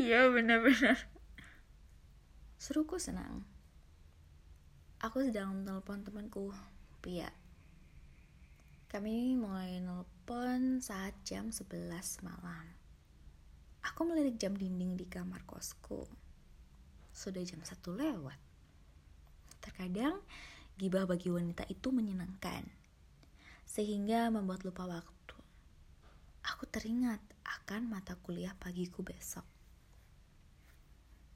iya benar-benar. Seruku senang. Aku sedang telepon temanku Pia. Kami mulai nelpon saat jam 11 malam. Aku melirik jam dinding di kamar kosku. Sudah jam satu lewat. Terkadang gibah bagi wanita itu menyenangkan sehingga membuat lupa waktu aku teringat akan mata kuliah pagiku besok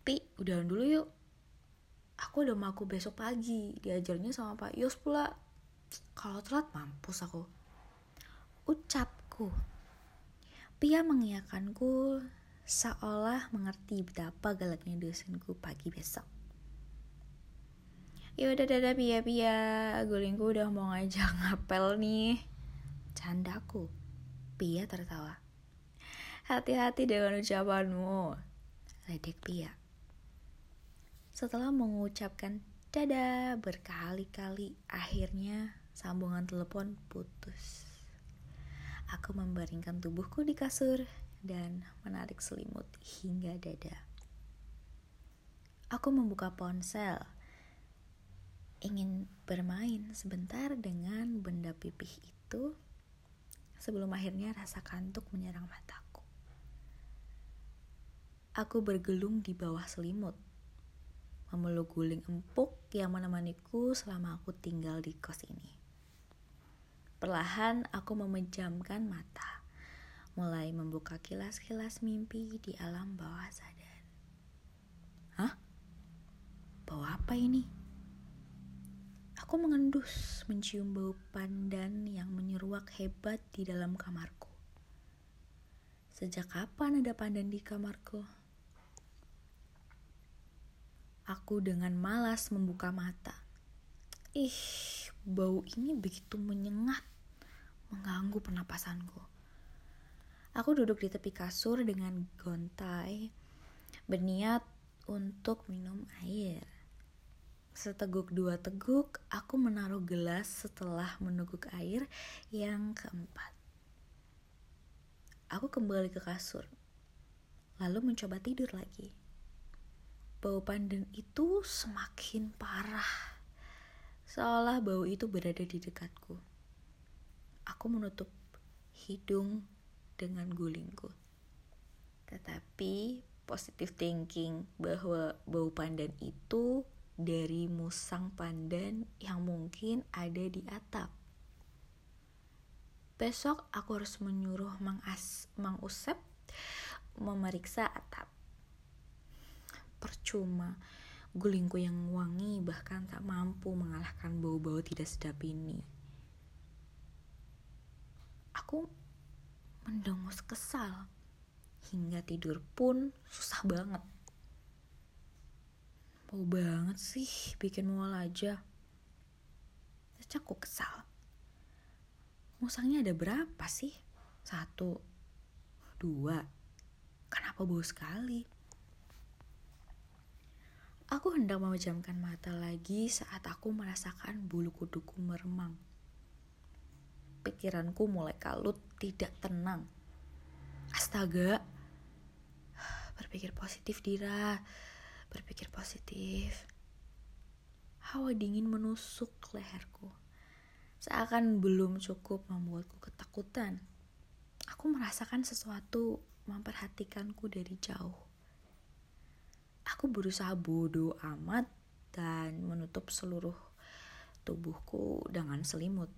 Pi, udahan dulu yuk. Aku udah mau aku besok pagi. Diajarnya sama Pak Yos pula. Kalau telat mampus aku. Ucapku. Pia mengiyakanku seolah mengerti betapa galaknya dosenku pagi besok. Ya udah dadah Pia Pia, gulingku udah mau ngajak ngapel nih. Candaku. Pia tertawa. Hati-hati dengan ucapanmu. Ledek Pia. Setelah mengucapkan dadah berkali-kali, akhirnya sambungan telepon putus. Aku membaringkan tubuhku di kasur dan menarik selimut hingga dada. Aku membuka ponsel, ingin bermain sebentar dengan benda pipih itu sebelum akhirnya rasa kantuk menyerang mataku. Aku bergelung di bawah selimut memeluk guling empuk yang menemaniku selama aku tinggal di kos ini. Perlahan aku memejamkan mata, mulai membuka kilas-kilas mimpi di alam bawah sadar. Hah? Bau apa ini? Aku mengendus mencium bau pandan yang menyeruak hebat di dalam kamarku. Sejak kapan ada pandan di kamarku? Aku dengan malas membuka mata. Ih, bau ini begitu menyengat, mengganggu pernapasanku. Aku duduk di tepi kasur dengan gontai, berniat untuk minum air. Seteguk dua teguk, aku menaruh gelas setelah meneguk air yang keempat. Aku kembali ke kasur, lalu mencoba tidur lagi bau pandan itu semakin parah. Seolah bau itu berada di dekatku. Aku menutup hidung dengan gulingku. Tetapi positive thinking bahwa bau pandan itu dari musang pandan yang mungkin ada di atap. Besok aku harus menyuruh Mang, As, Mang Usep memeriksa atap percuma. Gulingku yang wangi bahkan tak mampu mengalahkan bau-bau tidak sedap ini. Aku mendengus kesal. Hingga tidur pun susah banget. Bau banget sih, bikin mual aja. Terus aku kesal. Musangnya ada berapa sih? Satu, dua. Kenapa bau sekali? Aku hendak memejamkan mata lagi saat aku merasakan bulu kuduku meremang. Pikiranku mulai kalut, tidak tenang. Astaga, berpikir positif Dira, berpikir positif. Hawa dingin menusuk leherku. Seakan belum cukup membuatku ketakutan. Aku merasakan sesuatu memperhatikanku dari jauh. Aku berusaha bodoh amat dan menutup seluruh tubuhku dengan selimut.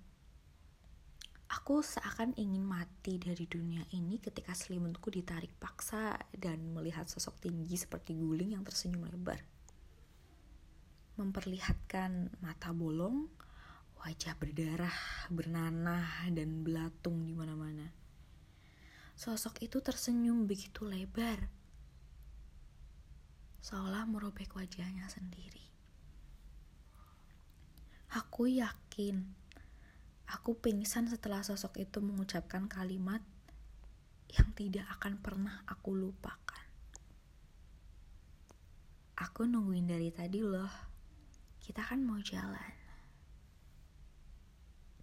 Aku seakan ingin mati dari dunia ini ketika selimutku ditarik paksa dan melihat sosok tinggi seperti guling yang tersenyum lebar. Memperlihatkan mata bolong, wajah berdarah, bernanah, dan belatung di mana-mana. Sosok itu tersenyum begitu lebar seolah merobek wajahnya sendiri. Aku yakin aku pingsan setelah sosok itu mengucapkan kalimat yang tidak akan pernah aku lupakan. Aku nungguin dari tadi loh. Kita kan mau jalan.